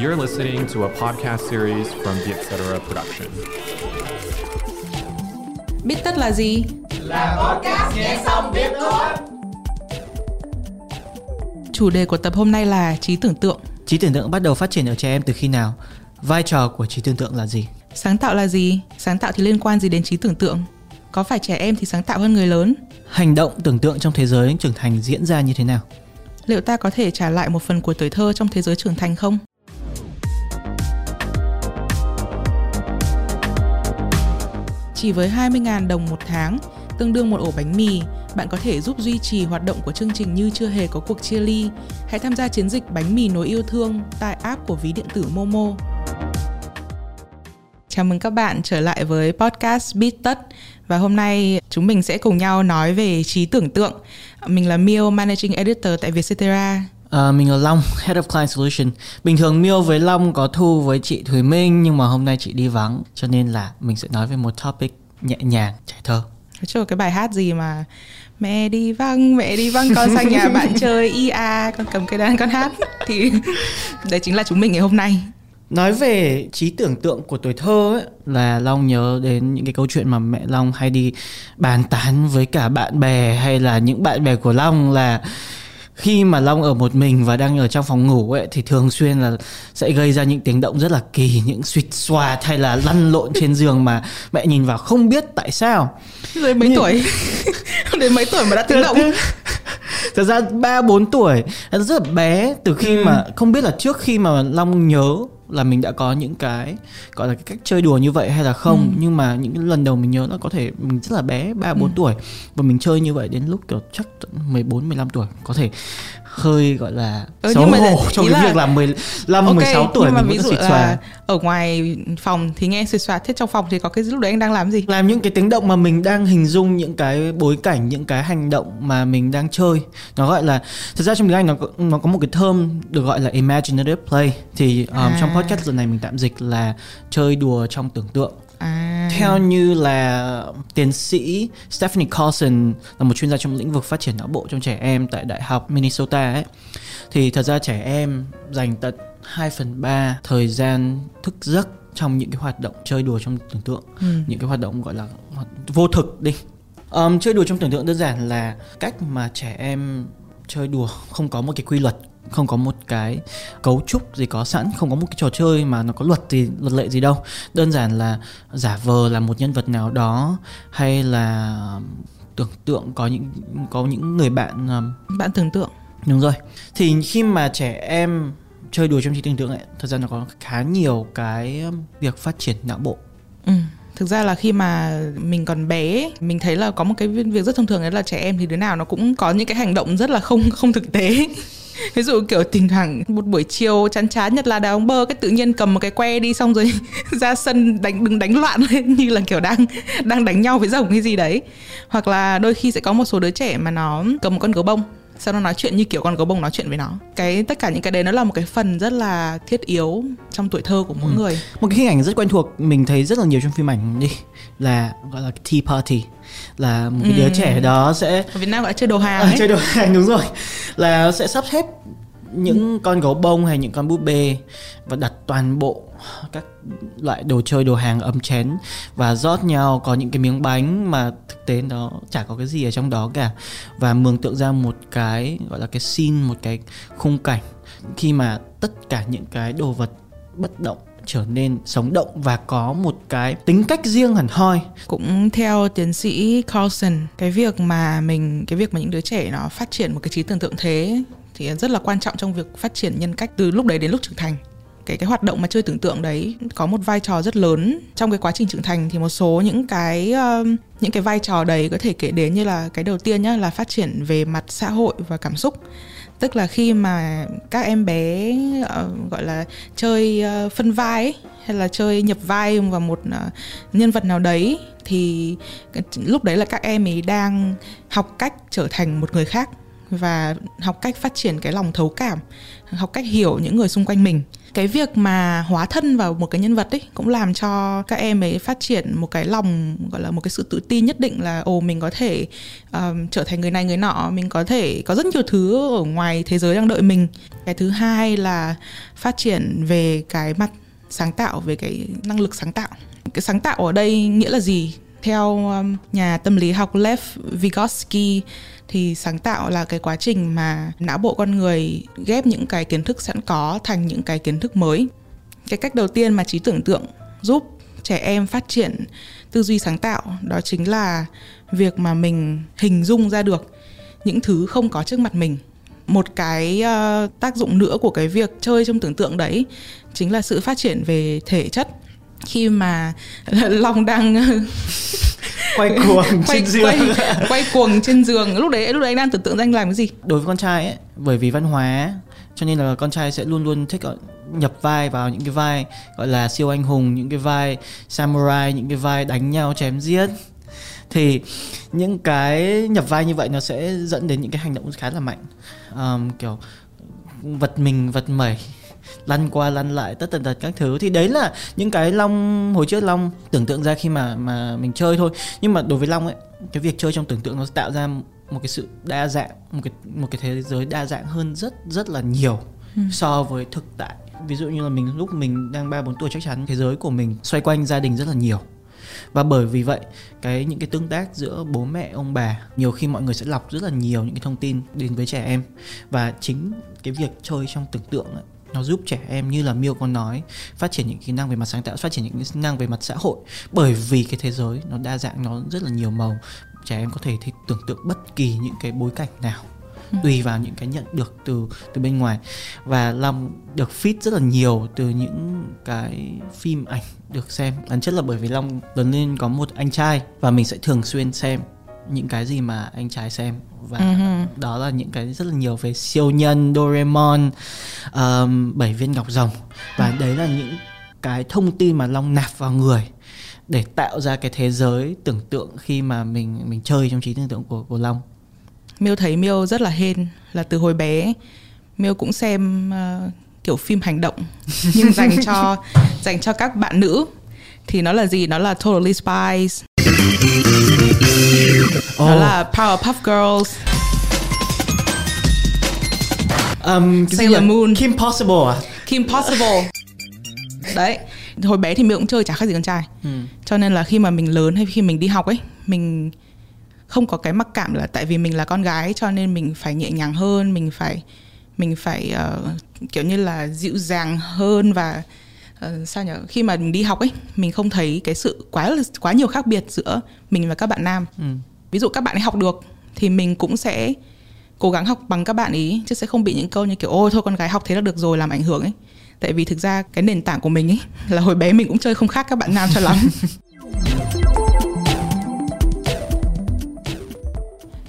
You're listening to a podcast series from the Etc. Production. Biết tất là gì? Chủ đề của tập hôm nay là trí tưởng tượng. Trí tưởng tượng bắt đầu phát triển ở trẻ em từ khi nào? Vai trò của trí tưởng tượng là gì? Sáng tạo là gì? Sáng tạo thì liên quan gì đến trí tưởng tượng? Có phải trẻ em thì sáng tạo hơn người lớn? Hành động tưởng tượng trong thế giới trưởng thành diễn ra như thế nào? Liệu ta có thể trả lại một phần của tuổi thơ trong thế giới trưởng thành không? Chỉ với 20.000 đồng một tháng, tương đương một ổ bánh mì, bạn có thể giúp duy trì hoạt động của chương trình như chưa hề có cuộc chia ly. Hãy tham gia chiến dịch bánh mì nối yêu thương tại app của ví điện tử Momo. Chào mừng các bạn trở lại với podcast Beat Tất và hôm nay chúng mình sẽ cùng nhau nói về trí tưởng tượng. Mình là Miêu, Managing Editor tại Vietcetera. À, mình là Long, Head of Client Solution. Bình thường Miêu với Long có thu với chị Thùy Minh nhưng mà hôm nay chị đi vắng cho nên là mình sẽ nói về một topic nhẹ nhàng, trẻ thơ. Là cái bài hát gì mà mẹ đi vắng mẹ đi vắng con sang nhà bạn chơi ia con cầm cây đàn con hát thì đấy chính là chúng mình ngày hôm nay Nói về trí tưởng tượng của tuổi thơ ấy, là Long nhớ đến những cái câu chuyện mà mẹ Long hay đi bàn tán với cả bạn bè hay là những bạn bè của Long là khi mà Long ở một mình và đang ở trong phòng ngủ ấy thì thường xuyên là sẽ gây ra những tiếng động rất là kỳ, những suýt xoa hay là lăn lộn trên giường mà mẹ nhìn vào không biết tại sao. rồi mấy Nhưng- tuổi đến mấy tuổi mà đã tiếng động Thật ra 3 4 tuổi rất là bé từ khi Ừ. mà không biết là trước khi mà Long nhớ là mình đã có những cái gọi là cái cách chơi đùa như vậy hay là không Ừ. nhưng mà những cái lần đầu mình nhớ là có thể mình rất là bé 3 4 Ừ. tuổi và mình chơi như vậy đến lúc kiểu chắc tận 14 15 tuổi có thể hơi gọi là Ừ, xấu nhưng mà hổ trong cái là- việc là 15 Ok, 16 tuổi nhưng mà mình ví dụ là xòa. ở ngoài phòng thì nghe xịt xoa thế trong phòng thì có cái lúc đấy anh đang làm gì? Làm những cái tiếng động mà mình đang hình dung những cái bối cảnh những cái hành động mà mình đang chơi. Nó gọi là thật ra trong tiếng Anh nó có, nó có một cái term được gọi là imaginative play. Thì um, À. trong podcast lần này mình tạm dịch là chơi đùa trong tưởng tượng à. Theo như là tiến sĩ Stephanie Carlson là một chuyên gia trong lĩnh vực phát triển não bộ trong trẻ em tại đại học Minnesota ấy thì thật ra trẻ em dành tận 2 phần 3 thời gian thức giấc trong những cái hoạt động chơi đùa trong tưởng tượng ừ. những cái hoạt động gọi là vô thực đi. Um, chơi đùa trong tưởng tượng đơn giản là cách mà trẻ em chơi đùa không có một cái quy luật không có một cái cấu trúc gì có sẵn không có một cái trò chơi mà nó có luật gì luật lệ gì đâu đơn giản là giả vờ là một nhân vật nào đó hay là tưởng tượng có những có những người bạn um, bạn tưởng tượng Đúng rồi. Thì khi mà trẻ em chơi đùa trong trí tưởng tượng ấy, thật ra nó có khá nhiều cái um, việc phát triển não bộ. ừ. thực ra là khi mà mình còn bé ấy, mình thấy là có một cái việc rất thông thường đấy là trẻ em thì đứa nào nó cũng có những cái hành động rất là không không thực tế ví dụ kiểu thỉnh thoảng một buổi chiều chán chán nhất là đá bóng bơ cái tự nhiên cầm một cái que đi xong rồi ra sân đánh đừng đánh loạn lên như là kiểu đang đang đánh nhau với rồng hay gì đấy. Hoặc là đôi khi sẽ có một số đứa trẻ mà nó cầm một con gấu bông sau đó nói chuyện như kiểu con gấu bông nói chuyện với nó cái tất cả những cái đấy nó là một cái phần rất là thiết yếu trong tuổi thơ của mỗi Ừ. người Một cái hình ảnh rất quen thuộc mình thấy rất là nhiều trong phim ảnh đi là gọi là tea party là một cái đứa Ừ. trẻ đó sẽ ở Việt Nam gọi là chơi đồ hàng à, ấy. chơi đồ hàng đúng rồi là sẽ sắp xếp những con gấu bông hay những con búp bê và đặt toàn bộ các loại đồ chơi, đồ hàng ấm chén và rót nhau có những cái miếng bánh mà thực tế nó chả có cái gì ở trong đó cả. Và mường tượng ra một cái, gọi là cái scene, một cái khung cảnh khi mà tất cả những cái đồ vật bất động trở nên sống động và có một cái tính cách riêng hẳn hoi. Cũng theo tiến sĩ Carlson, cái việc mà mình, cái việc mà những đứa trẻ nó phát triển một cái trí tưởng tượng thế thì rất là quan trọng trong việc phát triển nhân cách từ lúc đấy đến lúc trưởng thành. Cái cái hoạt động mà chơi tưởng tượng đấy có một vai trò rất lớn trong cái quá trình trưởng thành thì một số những cái uh, những cái vai trò đấy có thể kể đến như là cái đầu tiên nhá là phát triển về mặt xã hội và cảm xúc. Tức là khi mà các em bé uh, gọi là chơi uh, phân vai ấy, hay là chơi nhập vai vào một uh, nhân vật nào đấy thì cái- lúc đấy là các em ấy đang học cách trở thành một người khác và học cách phát triển cái lòng thấu cảm học cách hiểu những người xung quanh mình. Cái việc mà hóa thân vào một cái nhân vật ấy cũng làm cho các em ấy phát triển một cái lòng gọi là một cái sự tự tin nhất định là ồ mình có thể um, trở thành người này người nọ mình có thể có rất nhiều thứ ở ngoài thế giới đang đợi mình. Cái thứ hai là phát triển về cái mặt sáng tạo về cái năng lực sáng tạo. Cái sáng tạo ở đây nghĩa là gì? Theo um, nhà tâm lý học Lev Vygotsky thì sáng tạo là cái quá trình mà não bộ con người ghép những cái kiến thức sẵn có thành những cái kiến thức mới. Cái cách đầu tiên mà trí tưởng tượng giúp trẻ em phát triển tư duy sáng tạo đó chính là việc mà mình hình dung ra được những thứ không có trước mặt mình. Một cái uh, tác dụng nữa của cái việc chơi trong tưởng tượng đấy chính là sự phát triển về thể chất. Khi mà long đang quay cuồng quay, trên giường. quay, quay cuồng trên giường. Lúc đấy lúc đấy anh đang tưởng tượng ra anh làm cái gì? Đối với con trai ấy bởi vì văn hóa cho nên là con trai sẽ luôn luôn thích nhập vai vào những cái vai gọi là siêu anh hùng những cái vai samurai những cái vai đánh nhau chém giết. Thì những cái nhập vai như vậy nó sẽ dẫn đến những cái hành động khá là mạnh. Um, kiểu vật mình vật mẩy lăn qua lăn lại tất tần tật các thứ. Thì đấy là những cái long hồi trước long tưởng tượng ra khi mà mà mình chơi thôi. Nhưng mà đối với long ấy cái việc chơi trong tưởng tượng nó tạo ra một cái sự đa dạng một cái một cái thế giới đa dạng hơn rất rất là nhiều ừ. so với thực tại. Ví dụ như là mình lúc mình đang ba bốn tuổi chắc chắn thế giới của mình xoay quanh gia đình rất là nhiều. Và bởi vì vậy cái những cái tương tác giữa bố mẹ ông bà nhiều khi mọi người sẽ lọc rất là nhiều những cái thông tin đến với trẻ em. Và chính cái việc chơi trong tưởng tượng ấy, nó giúp trẻ em như là miêu con nói phát triển những kỹ năng về mặt sáng tạo phát triển những kỹ năng về mặt xã hội. Bởi vì cái thế giới nó đa dạng nó rất là nhiều màu. Trẻ em có thể thì tưởng tượng bất kỳ những cái bối cảnh nào ừ. tùy vào những cái nhận được từ từ bên ngoài. Và long được feed rất là nhiều từ những cái phim ảnh được xem. Bản chất là bởi vì long lớn lên có một anh trai và mình sẽ thường xuyên xem những cái gì mà anh trai xem và uh-huh. đó là những cái rất là nhiều về siêu nhân Doraemon um, bảy viên ngọc rồng và uh-huh. đấy là những cái thông tin mà long nạp vào người để tạo ra cái thế giới tưởng tượng khi mà mình mình chơi trong trí tưởng tượng của của long miêu thấy miêu rất là hên là từ hồi bé miêu cũng xem uh, kiểu phim hành động nhưng dành cho dành cho các bạn nữ thì nó là gì nó là totally spies. Đó là Powerpuff Girls. Um, Sailor Moon. Kim Possible à? Kim Possible. Đấy hồi bé thì mình cũng chơi chả khác gì con trai. Ừ. cho nên là khi mà mình lớn hay khi mình đi học ấy mình không có cái mặc cảm là tại vì mình là con gái cho nên mình phải nhẹ nhàng hơn mình phải mình phải uh, kiểu như là dịu dàng hơn và uh, sao nhỉ? Khi mà mình đi học ấy mình không thấy cái sự quá quá nhiều khác biệt giữa mình và các bạn nam. Ừ ví dụ các bạn ấy học được, thì mình cũng sẽ cố gắng học bằng các bạn ý, chứ sẽ không bị những câu như kiểu, ôi, thôi con gái học thế là được rồi, làm ảnh hưởng ấy. Tại vì thực ra cái nền tảng của mình ấy là hồi bé mình cũng chơi không khác các bạn nam cho lắm.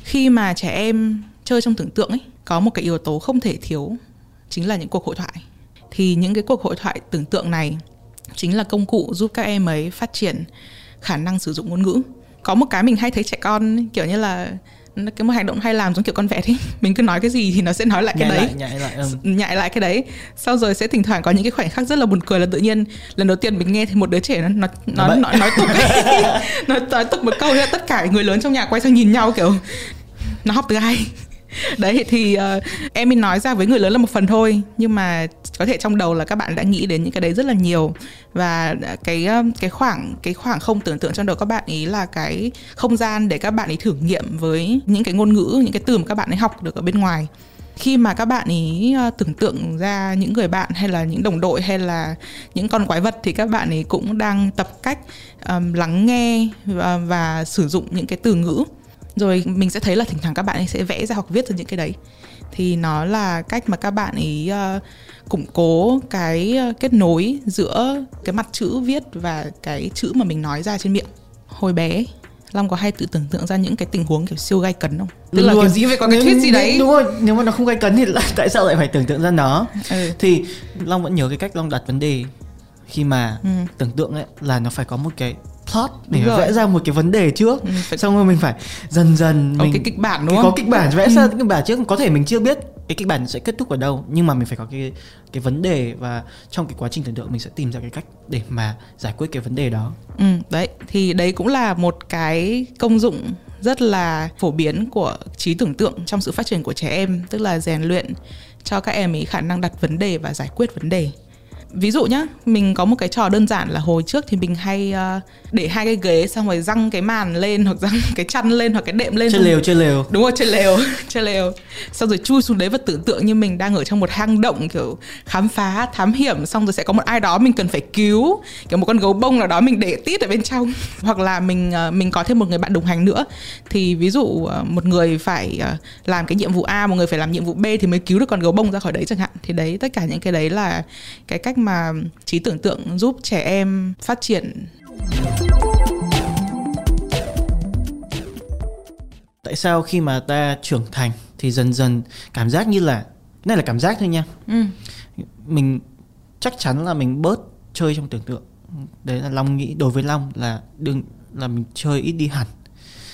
Khi mà trẻ em chơi trong tưởng tượng ấy, có một cái yếu tố không thể thiếu chính là những cuộc hội thoại. Thì những cái cuộc hội thoại tưởng tượng này chính là công cụ giúp các em ấy phát triển khả năng sử dụng ngôn ngữ có một cái mình hay thấy trẻ con kiểu như là cái một hành động hay làm giống kiểu con vẹt ấy mình cứ nói cái gì thì nó sẽ nói lại cái nhại đấy lại, nhại lại ừ. nhại lại cái đấy sau rồi sẽ thỉnh thoảng có những cái khoảnh khắc rất là buồn cười là tự nhiên lần đầu tiên mình nghe thì một đứa trẻ nó nó nó nói nói tục ấy. nó nói tục một câu tất cả người lớn trong nhà quay sang nhìn nhau kiểu nó học từ ai đấy thì uh, em mình nói ra với người lớn là một phần thôi nhưng mà có thể trong đầu là các bạn đã nghĩ đến những cái đấy rất là nhiều. Và cái ờ, cái khoảng cái khoảng không tưởng tượng trong đầu các bạn ý là cái không gian để các bạn ấy thử nghiệm với những cái ngôn ngữ những cái từ mà các bạn ấy học được ở bên ngoài. Khi mà các bạn ý ờ, tưởng tượng ra những người bạn hay là những đồng đội hay là những con quái vật thì các bạn ấy cũng đang tập cách um, lắng nghe và, và sử dụng những cái từ ngữ. Rồi mình sẽ thấy là thỉnh thoảng các bạn ấy sẽ vẽ ra hoặc viết ra những cái đấy thì nó là cách mà các bạn ấy uh, củng cố cái uh, kết nối giữa cái mặt chữ viết và cái chữ mà mình nói ra trên miệng hồi bé Long có hay tự tưởng tượng ra những cái tình huống kiểu siêu gai cấn không? Tức là kiểu gì phải có cái thuyết gì đấy. Đúng rồi, nếu mà nó không gai cấn thì tại sao lại phải tưởng tượng ra nó? Ừ. Thì Long vẫn nhớ cái cách Long đặt vấn đề khi mà ừ. tưởng tượng ấy là nó phải có một cái plot để Đúng rồi. vẽ ra một cái vấn đề trước. Ừ, phải- xong rồi mình phải dần dần Có mình cái kịch bản đúng có không? kịch bản vẽ ra kịch bản trước. Có thể mình chưa biết cái kịch bản sẽ kết thúc ở đâu nhưng mà mình phải có cái cái vấn đề và trong cái quá trình tưởng tượng mình sẽ tìm ra cái cách để mà giải quyết cái vấn đề đó. Ừ, đấy thì đấy cũng là một cái công dụng rất là phổ biến của trí tưởng tượng trong sự phát triển của trẻ em tức là rèn luyện cho các em ấy khả năng đặt vấn đề và giải quyết vấn đề ví dụ nhá mình có một cái trò đơn giản là hồi trước thì mình hay ờ, để hai cái ghế xong rồi răng cái màn lên hoặc răng cái chăn lên hoặc cái đệm lên chơi xong- lều chơi lều. Đúng rồi chơi lều chơi lều. Xong rồi chui xuống đấy và tưởng tượng như mình đang ở trong một hang động kiểu khám phá thám hiểm. Xong rồi sẽ có một ai đó mình cần phải cứu kiểu một con gấu bông nào đó mình để tít ở bên trong. Hoặc là mình ờ, mình có thêm một người bạn đồng hành nữa. Thì ví dụ ờ, một người phải ờ, làm cái nhiệm vụ A một người phải làm nhiệm vụ B thì mới cứu được con gấu bông ra khỏi đấy chẳng hạn. Thì đấy tất cả những cái đấy là cái cách mà trí tưởng tượng giúp trẻ em phát triển. Tại sao khi mà ta trưởng thành thì dần dần cảm giác như là này là cảm giác thôi nha. Ừ. mình chắc chắn là mình bớt chơi trong tưởng tượng. Đấy là long nghĩ đối với long là đừng là mình chơi ít đi hẳn.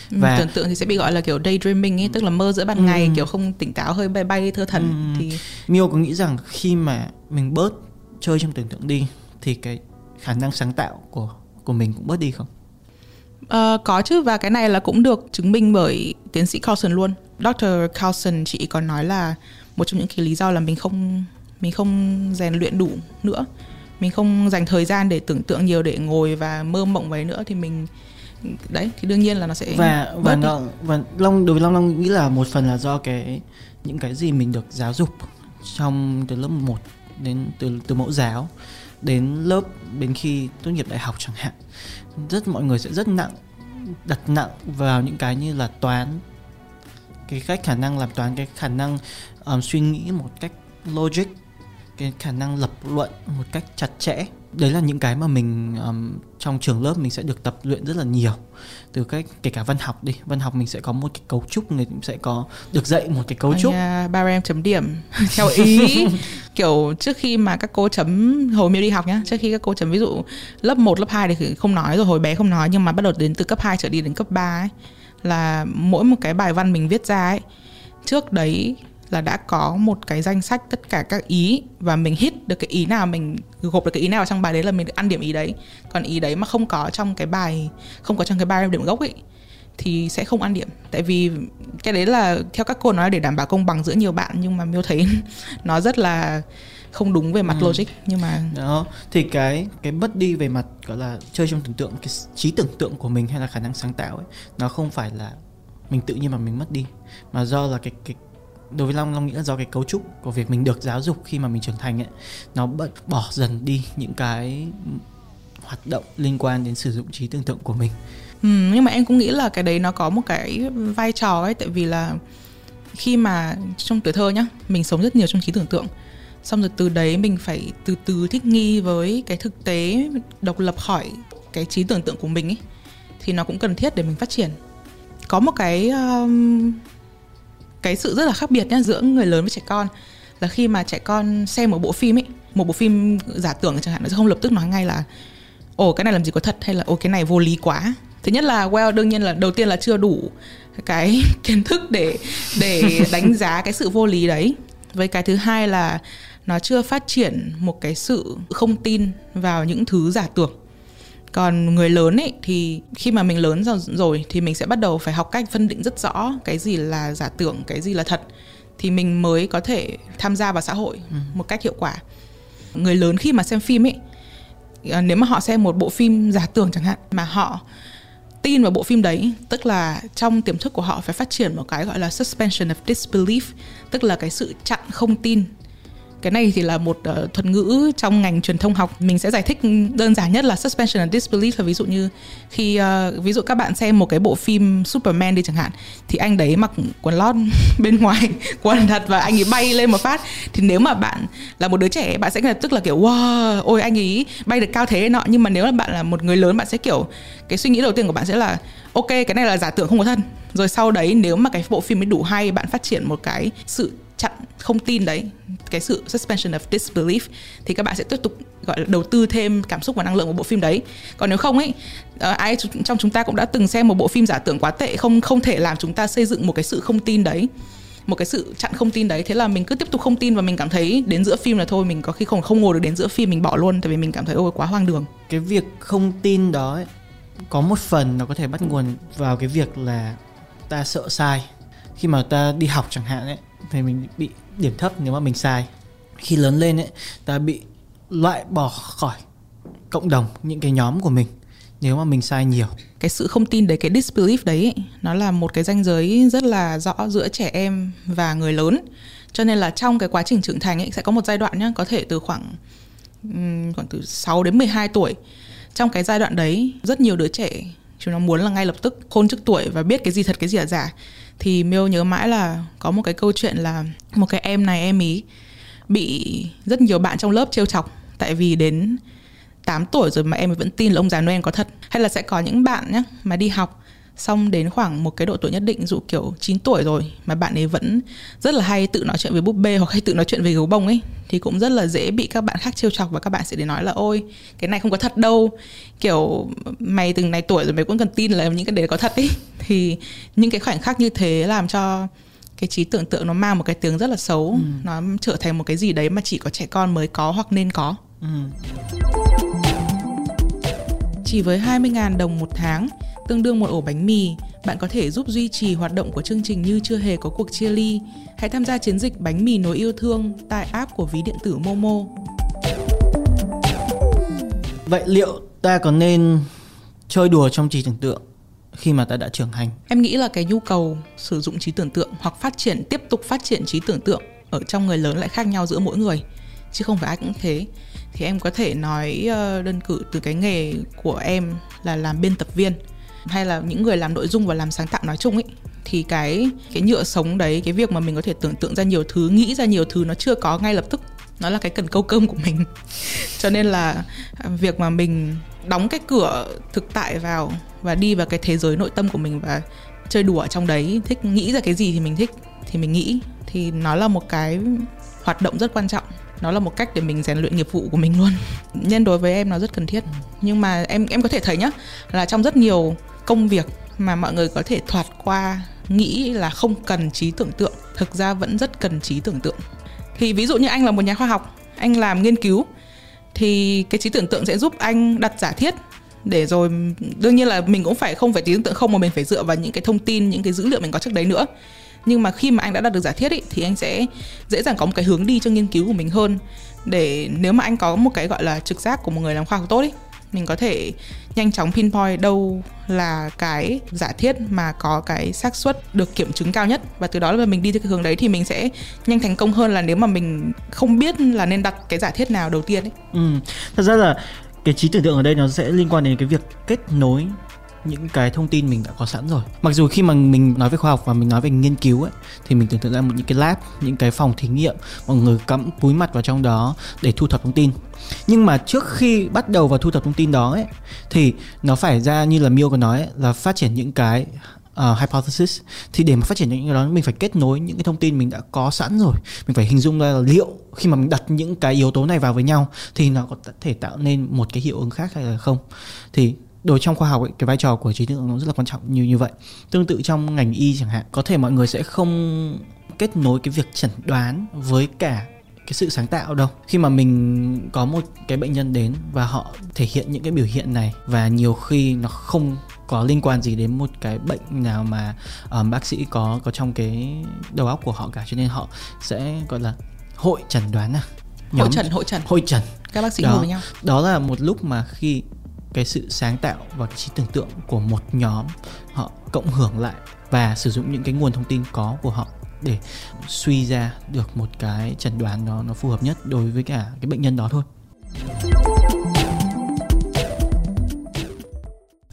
Và... Và- tưởng tượng thì sẽ bị gọi là kiểu daydreaming ấy tức là mơ giữa ban ngày kiểu không tỉnh táo hơi bay bay thơ thần thì Mio có nghĩ rằng khi mà mình bớt chơi trong tưởng tượng đi thì cái khả năng sáng tạo của của mình cũng bớt đi không? Ờ, có chứ và cái này là cũng được chứng minh bởi tiến sĩ Carlson luôn. Dr. Carlson chị còn nói là một trong những cái lý do là mình không mình không rèn luyện đủ nữa. Mình không dành thời gian để tưởng tượng nhiều để ngồi và mơ mộng với nữa thì mình đấy thì đương nhiên là nó sẽ Và và đi. nó và Long đối với Long Long nghĩ là một phần là do cái những cái gì mình được giáo dục trong từ lớp 1 đến từ từ mẫu giáo đến lớp đến khi tốt nghiệp đại học chẳng hạn. Rất mọi người sẽ rất nặng đặt nặng vào những cái như là toán cái cách khả năng làm toán cái khả năng um, suy nghĩ một cách logic cái khả năng lập luận một cách chặt chẽ. Đấy là những cái mà mình um, trong trường lớp mình sẽ được tập luyện rất là nhiều. Từ cách kể cả văn học đi. Văn học mình sẽ có một cái cấu trúc người cũng sẽ có được dạy một cái cấu trúc. nhà ba em chấm điểm. Theo ý kiểu trước khi mà các cô chấm hồi miêu đi học nhá trước khi các cô chấm ví dụ lớp 1, lớp 2 thì không nói rồi hồi bé không nói nhưng mà bắt đầu đến từ cấp 2 trở đi đến cấp 3 ấy là mỗi một cái bài văn mình viết ra ấy trước đấy là đã có một cái danh sách tất cả các ý và mình hit được cái ý nào mình gộp được cái ý nào vào trong bài đấy là mình được ăn điểm ý đấy. Còn ý đấy mà không có trong cái bài không có trong cái bài điểm gốc ấy thì sẽ không ăn điểm. Tại vì cái đấy là theo các cô nói là để đảm bảo công bằng giữa nhiều bạn nhưng mà miêu thấy nó rất là không đúng về mặt logic nhưng mà đó thì cái cái mất đi về mặt gọi là chơi trong tưởng tượng cái trí tưởng tượng của mình hay là khả năng sáng tạo ấy nó không phải là mình tự nhiên mà mình mất đi mà do là cái cái đối với long long nghĩ là do cái cấu trúc của việc mình được giáo dục khi mà mình trưởng thành ấy nó bớt bỏ dần đi những cái hoạt động liên quan đến sử dụng trí tưởng tượng của mình. Ừ, nhưng mà em cũng nghĩ là cái đấy nó có một cái vai trò ấy tại vì là khi mà trong tuổi thơ nhá mình sống rất nhiều trong trí tưởng tượng. Xong rồi từ đấy mình phải từ từ thích nghi với cái thực tế độc lập khỏi cái trí tưởng tượng của mình ấy thì nó cũng cần thiết để mình phát triển. Có một cái um, cái sự rất là khác biệt nhá giữa người lớn với trẻ con. Là khi mà trẻ con xem một bộ phim ấy một bộ phim giả tưởng chẳng hạn nó sẽ không lập tức nói ngay là ồ cái này làm gì có thật? hay là ồ cái này vô lý quá. Thứ nhất là well đương nhiên là đầu tiên là chưa đủ cái kiến thức để để đánh giá cái sự vô lý đấy. Với cái thứ hai là nó chưa phát triển một cái sự không tin vào những thứ giả tưởng còn người lớn ấy thì khi mà mình lớn rồi, rồi thì mình sẽ bắt đầu phải học cách phân định rất rõ cái gì là giả tưởng cái gì là thật thì mình mới có thể tham gia vào xã hội một cách hiệu quả. Người lớn khi mà xem phim ấy à, nếu mà họ xem một bộ phim giả tưởng chẳng hạn mà họ tin vào bộ phim đấy tức là trong tiềm thức của họ phải phát triển một cái gọi là suspension of disbelief tức là cái sự chặn không tin cái này thì là một uh, thuật ngữ trong ngành truyền thông học. Mình sẽ giải thích đơn giản nhất là suspension of disbelief là ví dụ như khi uh, ví dụ các bạn xem một cái bộ phim Superman đi chẳng hạn thì anh đấy mặc quần lót bên ngoài quần thật và anh ấy bay lên một phát. Thì nếu mà bạn là một đứa trẻ bạn sẽ lập tức là kiểu wow ôi anh ấy bay được cao thế nọ. Nhưng mà nếu mà bạn là một người lớn bạn sẽ kiểu cái suy nghĩ đầu tiên của bạn sẽ là ok cái này là giả tưởng không có thân rồi sau đấy nếu mà cái bộ phim ấy đủ hay bạn phát triển một cái sự chặn không tin đấy cái sự suspension of disbelief thì các bạn sẽ tiếp tục gọi là đầu tư thêm cảm xúc và năng lượng vào bộ phim đấy. Còn nếu không ấy ờ, ai trong chúng ta cũng đã từng xem một bộ phim giả tưởng quá tệ không không thể làm chúng ta xây dựng một cái sự không tin đấy một cái sự chặn không tin đấy. Thế là mình cứ tiếp tục không tin và mình cảm thấy đến giữa phim là thôi mình có khi không không ngồi được đến giữa phim mình bỏ luôn tại vì mình cảm thấy ôi quá hoang đường. Cái việc không tin đó ấy, có một phần nó có thể bắt nguồn vào cái việc là ta sợ sai. Khi mà ta đi học chẳng hạn ấy thì mình bị điểm thấp nếu mà mình sai. Khi lớn lên ấy ta bị loại bỏ khỏi cộng đồng những cái nhóm của mình nếu mà mình sai nhiều. Cái sự không tin đấy cái disbelief đấy ấy, nó là một cái ranh giới rất là rõ giữa trẻ em và người lớn. Cho nên là trong cái quá trình trưởng thành ấy sẽ có một giai đoạn nhá có thể từ khoảng khoảng từ 6 đến 12 tuổi. Trong cái giai đoạn đấy rất nhiều đứa trẻ chúng nó muốn là ngay lập tức khôn trước tuổi và biết cái gì thật cái gì là giả thì Miêu nhớ mãi là có một cái câu chuyện là một cái em này, em ý, bị rất nhiều bạn trong lớp trêu chọc. Tại vì đến 8 tuổi rồi mà em vẫn tin là ông già Noel có thật. Hay là sẽ có những bạn nhé mà đi học xong đến khoảng một cái độ tuổi nhất định dụ kiểu 9 tuổi rồi mà bạn ấy vẫn rất là hay tự nói chuyện với búp bê hoặc hay tự nói chuyện về gấu bông ấy thì cũng rất là dễ bị các bạn khác trêu chọc và các bạn sẽ đến nói là ôi cái này không có thật đâu kiểu mày từng này tuổi rồi mày cũng cần tin là những cái đấy có thật ấy thì những cái khoảnh khắc như thế làm cho cái trí tưởng tượng nó mang một cái tiếng rất là xấu ừ. nó trở thành một cái gì đấy mà chỉ có trẻ con mới có hoặc nên có ừ. chỉ với 20.000 đồng một tháng tương đương một ổ bánh mì, bạn có thể giúp duy trì hoạt động của chương trình như chưa hề có cuộc chia ly. Hãy tham gia chiến dịch bánh mì nối yêu thương tại app của ví điện tử Momo. Vậy liệu ta có nên chơi đùa trong trí tưởng tượng khi mà ta đã trưởng thành? Em nghĩ là cái nhu cầu sử dụng trí tưởng tượng hoặc phát triển tiếp tục phát triển trí tưởng tượng ở trong người lớn lại khác nhau giữa mỗi người chứ không phải ai cũng thế thì em có thể nói ờ, đơn cử từ cái nghề của em là làm biên tập viên hay là những người làm nội dung và làm sáng tạo nói chung ấy, thì cái cái nhựa sống đấy, cái việc mà mình có thể tưởng tượng ra nhiều thứ, nghĩ ra nhiều thứ nó chưa có ngay lập tức, nó là cái cần câu cơm của mình. Cho nên là việc mà mình đóng cái cửa thực tại vào và đi vào cái thế giới nội tâm của mình và chơi đùa ở trong đấy, thích nghĩ ra cái gì thì mình thích, thì mình nghĩ, thì nó là một cái hoạt động rất quan trọng. Nó là một cách để mình rèn luyện nghiệp vụ của mình luôn. Nhân đối với em nó rất cần thiết. Nhưng mà em em có thể thấy nhá, là trong rất nhiều công việc mà mọi người có thể thoạt qua nghĩ là không cần trí tưởng tượng thực ra vẫn rất cần trí tưởng tượng. Thì ví dụ như anh là một nhà khoa học anh làm nghiên cứu thì cái trí tưởng tượng sẽ giúp anh đặt giả thiết để rồi đương nhiên là mình cũng phải không phải trí tưởng tượng không mà mình phải dựa vào những cái thông tin những cái dữ liệu mình có trước đấy nữa. Nhưng mà khi mà anh đã đạt được giả thiết ý, thì anh sẽ dễ dàng có một cái hướng đi cho nghiên cứu của mình hơn để nếu mà anh có một cái gọi là trực giác của một người làm khoa học tốt ý, mình có thể nhanh chóng pinpoint đâu là cái giả thiết mà có cái xác suất được kiểm chứng cao nhất và từ đó là mình đi theo cái hướng đấy thì mình sẽ nhanh thành công hơn là nếu mà mình không biết là nên đặt cái giả thiết nào đầu tiên ấy. Ừ. Thật ra là cái trí tưởng tượng ở đây nó sẽ liên quan đến cái việc kết nối những cái thông tin mình đã có sẵn rồi mặc dù khi mà mình nói về khoa học và mình nói về nghiên cứu ấy, thì mình tưởng tượng ra một những cái lab, những cái phòng thí nghiệm, mọi người cắm cúi mặt vào trong đó để thu thập thông tin nhưng mà trước khi bắt đầu vào thu thập thông tin đó ấy thì nó phải ra như là Miêu có nói ấy, là phát triển những cái uh, hypothesis. Thì để mà phát triển những cái đó mình phải kết nối những cái thông tin mình đã có sẵn rồi. Mình phải hình dung ra là liệu khi mà mình đặt những cái yếu tố này vào với nhau thì nó có thể tạo nên một cái hiệu ứng khác hay là không. Thì đối trong khoa học ấy, cái vai trò của trí tưởng nó rất là quan trọng như như vậy. Tương tự trong ngành y chẳng hạn có thể mọi người sẽ không kết nối cái việc chẩn đoán với cả cái sự sáng tạo đâu. Khi mà mình có một cái bệnh nhân đến và họ thể hiện những cái biểu hiện này và nhiều khi nó không có liên quan gì đến một cái bệnh nào mà um, bác sĩ có có trong cái đầu óc của họ cả cho nên họ sẽ gọi là hội chẩn đoán à. Hội trần hội trần. Hội trần. Các bác sĩ đó, ngồi với nhau. Đó là một lúc mà khi cái sự sáng tạo và cái trí tưởng tượng của một nhóm họ cộng hưởng lại và sử dụng những cái nguồn thông tin có của họ để suy ra được một cái chẩn đoán nó nó phù hợp nhất đối với cả cái bệnh nhân đó thôi.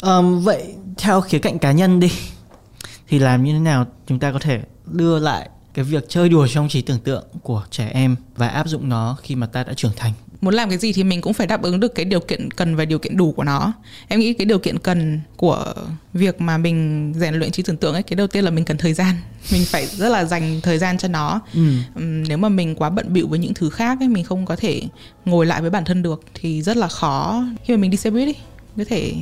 Um, vậy theo khía cạnh cá nhân đi thì làm như thế nào chúng ta có thể đưa lại cái việc chơi đùa trong trí tưởng tượng của trẻ em và áp dụng nó khi mà ta đã trưởng thành muốn làm cái gì thì mình cũng phải đáp ứng được cái điều kiện cần và điều kiện đủ của nó. Em nghĩ cái điều kiện cần của việc mà mình rèn luyện trí tưởng tượng ấy cái đầu tiên là mình cần thời gian. Mình phải rất là dành thời gian cho nó. Ừ. nếu mà mình quá bận bịu với những thứ khác ấy mình không có thể ngồi lại với bản thân được thì rất là khó. Khi mà mình đi xe buýt đi có thể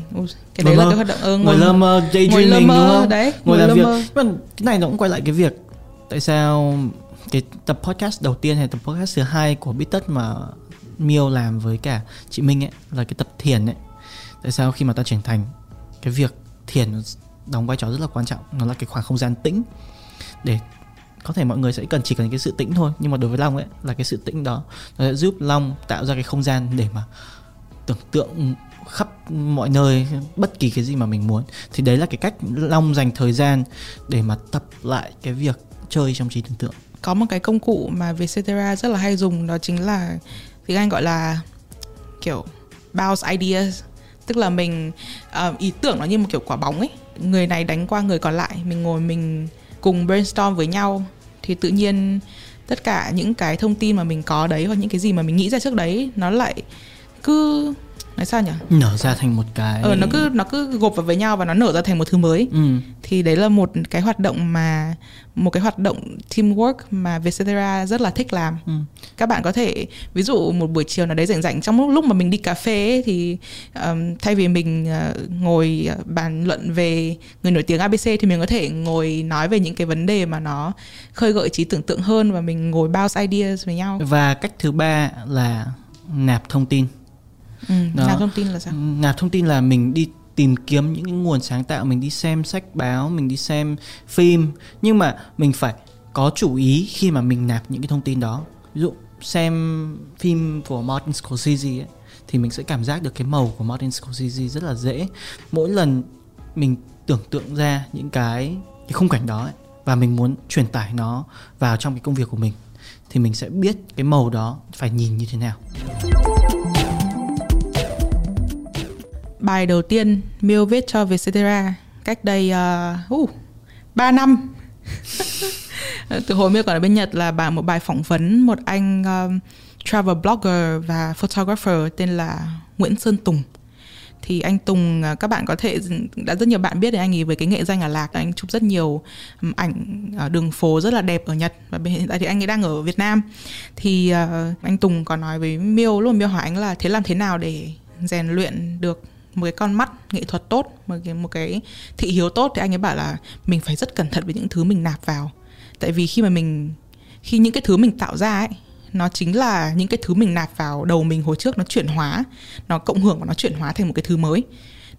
cái đấy ngồi là mơ. cái hoạt động ờ, ngồi lơ mơ ngồi lơ đúng mơ không? đấy ngồi ngồi làm việc. mơ. Nhưng mà cái này nó cũng quay lại cái việc tại sao cái tập podcast đầu tiên hay tập podcast thứ hai của Bít Tất mà Miêu làm với cả chị Minh ấy, là cái tập thiền ấy. Tại sao khi mà ta trưởng thành, cái việc thiền đóng vai trò rất là quan trọng, nó là cái khoảng không gian tĩnh. Để có thể mọi người sẽ cần chỉ cần cái sự tĩnh thôi, nhưng mà đối với long ấy, là cái sự tĩnh đó, nó sẽ giúp long tạo ra cái không gian để mà tưởng tượng khắp mọi nơi, bất kỳ cái gì mà mình muốn. Thì đấy là cái cách long dành thời gian để mà tập lại cái việc chơi trong trí tưởng tượng. Có một cái công cụ mà Vietcetera rất là hay dùng, đó chính là tiếng Anh gọi là kiểu bounce ideas. Tức là mình uh, ý tưởng nó như một kiểu quả bóng ấy. Người này đánh qua người còn lại mình ngồi mình cùng brainstorm với nhau. Thì tự nhiên tất cả những cái thông tin mà mình có đấy hoặc những cái gì mà mình nghĩ ra trước đấy nó lại cứ nói sao nhỉ? Nở ra thành một cái ờ nó cứ nó cứ gộp vào với nhau và nó nở ra thành một thứ mới. Ừ. thì đấy là một cái hoạt động mà một cái hoạt động teamwork mà Vietcetera rất là thích làm. Ừ. các bạn có thể ví dụ một buổi chiều nào đấy rảnh rảnh trong lúc lúc mà mình đi cà phê ấy, thì um, thay vì mình uh, ngồi uh, bàn luận về người nổi tiếng ABC thì mình có thể ngồi nói về những cái vấn đề mà nó khơi gợi trí tưởng tượng hơn và mình ngồi bounce ideas với nhau. Và cách thứ ba là nạp thông tin ừ, Đó. nạp thông tin là sao? Nạp thông tin là mình đi tìm kiếm những cái nguồn sáng tạo mình đi xem sách báo mình đi xem phim. Nhưng mà mình phải có chủ ý khi mà mình nạp những cái thông tin đó. Ví dụ xem phim của Martin Scorsese ấy, thì mình sẽ cảm giác được cái màu của Martin Scorsese rất là dễ. Mỗi lần mình tưởng tượng ra những cái cái khung cảnh đó ấy, và mình muốn truyền tải nó vào trong cái công việc của mình thì mình sẽ biết cái màu đó phải nhìn như thế nào bài đầu tiên Miêu viết cho Vietcetera cách đây uh, uh, 3 năm. Từ hồi Miêu còn ở bên Nhật là bài một bài phỏng vấn một anh um, travel blogger và photographer tên là Nguyễn Sơn Tùng. Thì anh Tùng ờ, các bạn có thể đã rất nhiều bạn biết đến anh ấy với cái nghệ danh là Lạc anh chụp rất nhiều ảnh ở đường phố rất là đẹp ở Nhật và hiện tại thì anh ấy đang ở Việt Nam. Thì uh, anh Tùng có nói với Miêu luôn Miêu hỏi anh là thế làm thế nào để rèn luyện được một cái con mắt nghệ thuật tốt, một cái một cái thị hiếu tốt thì anh ấy bảo là mình phải rất cẩn thận với những thứ mình nạp vào. Tại vì khi mà mình, khi những cái thứ mình tạo ra ấy, nó chính là những cái thứ mình nạp vào đầu mình hồi trước nó chuyển hóa, nó cộng hưởng và nó chuyển hóa thành một cái thứ mới.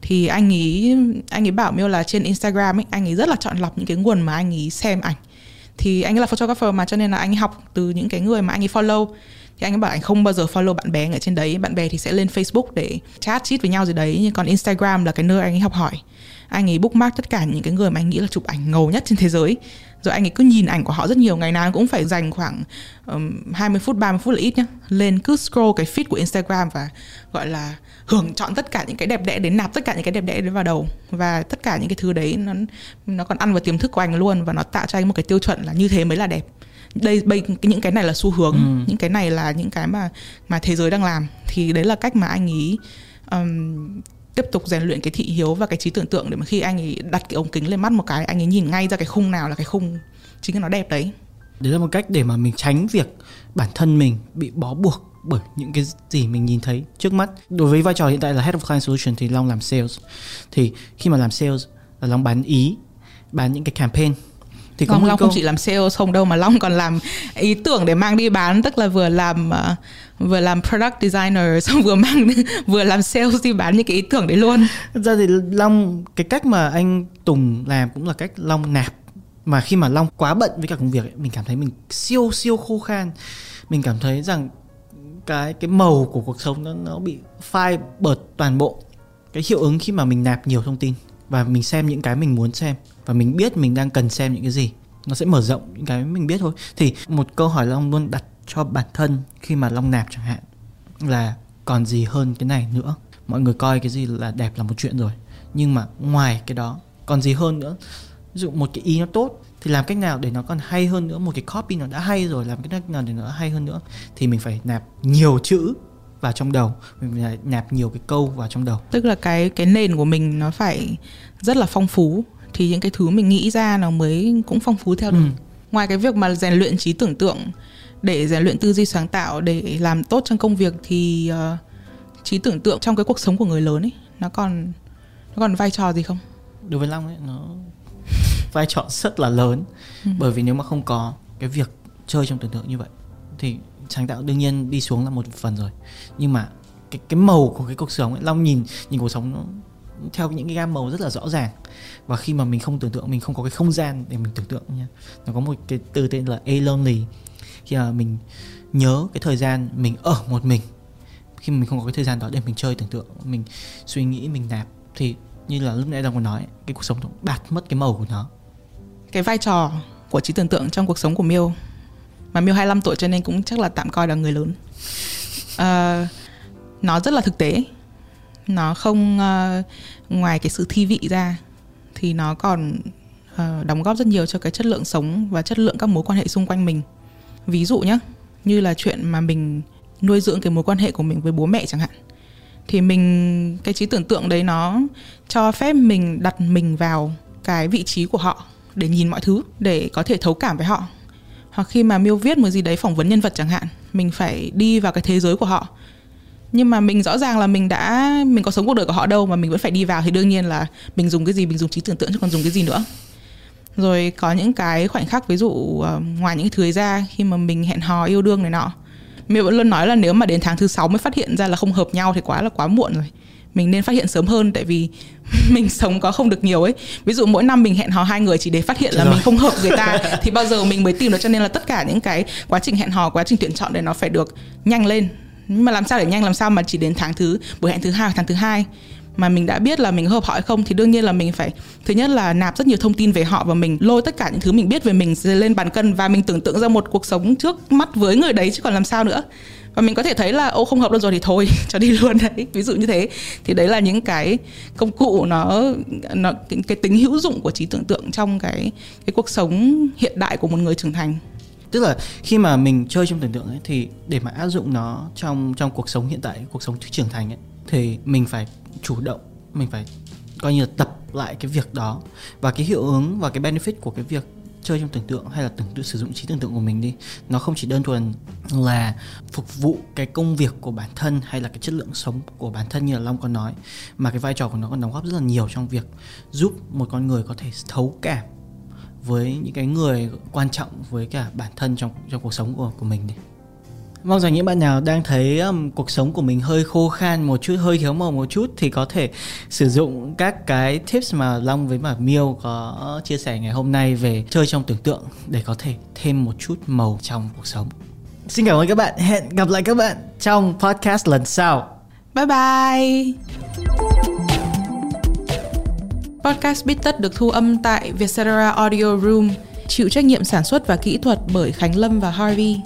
Thì anh ấy anh ấy bảo miêu là trên Instagram ấy, anh ấy rất là chọn lọc những cái nguồn mà anh ấy xem ảnh. Thì anh ấy là photographer mà, cho nên là anh ấy học từ những cái người mà anh ấy follow thì anh ấy bảo anh không bao giờ follow bạn bè ở trên đấy. Bạn bè thì sẽ lên Facebook để chat chít với nhau gì đấy. Nhưng còn Instagram là cái nơi anh ấy học hỏi. Anh ấy bookmark tất cả những cái người mà anh nghĩ là chụp ảnh ngầu nhất trên thế giới. Rồi anh ấy cứ nhìn ảnh của họ rất nhiều. Ngày nào cũng phải dành khoảng um, 20 phút 30 phút là ít nhá. Lên cứ scroll cái feed của Instagram và gọi là hưởng chọn tất cả những cái đẹp đẽ đến nạp tất cả những cái đẹp đẽ đến vào đầu. Và tất cả những cái thứ đấy nó nó còn ăn vào tiềm thức của anh luôn. Và nó tạo cho anh một cái tiêu chuẩn là như thế mới là đẹp đây bây những cái này là xu hướng ừ. những cái này là những cái mà mà thế giới đang làm. Thì đấy là cách mà anh ấy um, tiếp tục rèn luyện cái thị hiếu và cái trí tưởng tượng để mà khi anh ấy đặt cái ống kính lên mắt một cái anh ấy nhìn ngay ra cái khung nào là cái khung chính là nó đẹp đấy. Đấy là một cách để mà mình tránh việc bản thân mình bị bó buộc bởi những cái gì mình nhìn thấy trước mắt. Đối với vai trò hiện tại là head of client solution thì long làm sales. Thì khi mà làm sales là long bán ý bán những cái campaign thì có Long, không chỉ làm sales không đâu mà Long còn làm ý tưởng để mang đi bán tức là vừa làm uh, vừa làm product designer xong vừa mang vừa làm sales đi bán những cái ý tưởng đấy luôn. Thật ra thì Long cái cách mà anh Tùng làm cũng là cách Long nạp. Mà khi mà Long quá bận với cả công việc ấy, mình cảm thấy mình siêu siêu khô khan. Mình cảm thấy rằng cái cái màu của cuộc sống nó nó bị phai bợt toàn bộ. Cái hiệu ứng khi mà mình nạp nhiều thông tin và mình xem những cái mình muốn xem và mình biết mình đang cần xem những cái gì. Nó sẽ mở rộng những cái mình biết thôi. Thì một câu hỏi long luôn đặt cho bản thân khi mà long nạp chẳng hạn, là còn gì hơn cái này nữa? Mọi người coi cái gì là đẹp là một chuyện rồi, nhưng mà ngoài cái đó còn gì hơn nữa? Ví dụ một cái ý nó tốt thì làm cách nào để nó còn hay hơn nữa? Một cái copy nó đã hay rồi, làm cách nào để nó hay hơn nữa? Thì mình phải nạp nhiều chữ vào trong đầu. Mình phải nạp nhiều cái câu vào trong đầu. Tức là cái cái nền của mình nó phải rất là phong phú thì những cái thứ mình nghĩ ra nó mới cũng phong phú theo được Ừ. ngoài cái việc mà rèn luyện trí tưởng tượng để rèn luyện tư duy sáng tạo để làm tốt trong công việc thì uh, trí tưởng tượng trong cái cuộc sống của người lớn ấy nó còn nó còn vai trò gì không đối với long ấy nó vai trò rất là lớn Ừ. bởi vì nếu mà không có cái việc chơi trong tưởng tượng như vậy thì sáng tạo đương nhiên đi xuống là một phần rồi nhưng mà cái cái màu của cái cuộc sống ấy long nhìn nhìn cuộc sống nó theo những cái gam màu rất là rõ ràng. Và khi mà mình không tưởng tượng mình không có cái không gian để mình tưởng tượng nha. Nó có một cái từ tên là alonely khi mà mình nhớ cái thời gian mình ở một mình khi mà mình không có cái thời gian đó để mình chơi tưởng tượng mình suy nghĩ mình nạp thì như là lúc nãy đang còn nói cái cuộc sống nó bạt mất cái màu của nó. Cái vai trò của trí tưởng tượng trong cuộc sống của Miêu mà Miêu 25 tuổi cho nên cũng chắc là tạm coi là người lớn. Uh, nó rất là thực tế nó không uh, ngoài cái sự thi vị ra thì nó còn uh, đóng góp rất nhiều cho cái chất lượng sống và chất lượng các mối quan hệ xung quanh mình. Ví dụ nhé như là chuyện mà mình nuôi dưỡng cái mối quan hệ của mình với bố mẹ chẳng hạn thì mình cái trí tưởng tượng đấy nó cho phép mình đặt mình vào cái vị trí của họ để nhìn mọi thứ để có thể thấu cảm với họ. Hoặc khi mà miêu viết một gì đấy phỏng vấn nhân vật chẳng hạn mình phải đi vào cái thế giới của họ nhưng mà mình rõ ràng là mình đã mình có sống cuộc đời của họ đâu mà mình vẫn phải đi vào thì đương nhiên là mình dùng cái gì mình dùng trí tưởng tượng chứ còn dùng cái gì nữa. Rồi có những cái khoảnh khắc ví dụ ờ, ngoài những cái thứ ra khi mà mình hẹn hò yêu đương này nọ mình vẫn luôn nói là nếu mà đến tháng thứ sáu mới phát hiện ra là không hợp nhau thì quá là quá muộn rồi. Mình nên phát hiện sớm hơn tại vì mình sống có không được nhiều ấy. Ví dụ mỗi năm mình hẹn hò hai người chỉ để phát hiện là Rồi. mình không hợp người ta thì bao giờ mình mới tìm được. Cho nên là tất cả những cái quá trình hẹn hò quá trình tuyển chọn đấy nó phải được nhanh lên nhưng mà làm sao để nhanh làm sao mà chỉ đến tháng thứ buổi hẹn thứ hai hoặc tháng thứ hai? Mà mình đã biết là mình hợp họ hay không thì đương nhiên là mình phải thứ nhất là nạp rất nhiều thông tin về họ và mình lôi tất cả những thứ mình biết về mình lên bàn cân và mình tưởng tượng ra một cuộc sống trước mắt với người đấy chứ còn làm sao nữa. Và mình có thể thấy là ô không hợp luôn rồi thì thôi cho đi luôn đấy. Ví dụ như thế. Thì đấy là những cái công cụ nó nó cái, cái tính hữu dụng của trí tưởng tượng trong cái cái cuộc sống hiện đại của một người trưởng thành tức là khi mà mình chơi trong tưởng tượng ấy, thì để mà áp dụng nó trong trong cuộc sống hiện tại, cuộc sống trưởng thành ấy, thì mình phải chủ động, mình phải coi như là tập lại cái việc đó. Và cái hiệu ứng và cái benefit của cái việc chơi trong tưởng tượng hay là tưởng tượng sử dụng trí tưởng tượng của mình đi, nó không chỉ đơn thuần là phục vụ cái công việc của bản thân hay là cái chất lượng sống của bản thân như là long có nói, mà cái vai trò của nó còn đóng góp rất là nhiều trong việc giúp một con người có thể thấu cảm với những cái người quan trọng với cả bản thân trong trong cuộc sống của của mình đi. Mong rằng những bạn nào đang thấy um, cuộc sống của mình hơi khô khan một chút, hơi thiếu màu một chút thì có thể sử dụng các cái tips mà Long với mà Miêu có chia sẻ ngày hôm nay về chơi trong tưởng tượng để có thể thêm một chút màu trong cuộc sống. Xin cảm ơn các bạn. Hẹn gặp lại các bạn trong podcast lần sau. bye bye Podcast Bít Tất được thu âm tại Vietcetera Audio Room, chịu trách nhiệm sản xuất và kỹ thuật bởi Khánh Lâm và Harvey.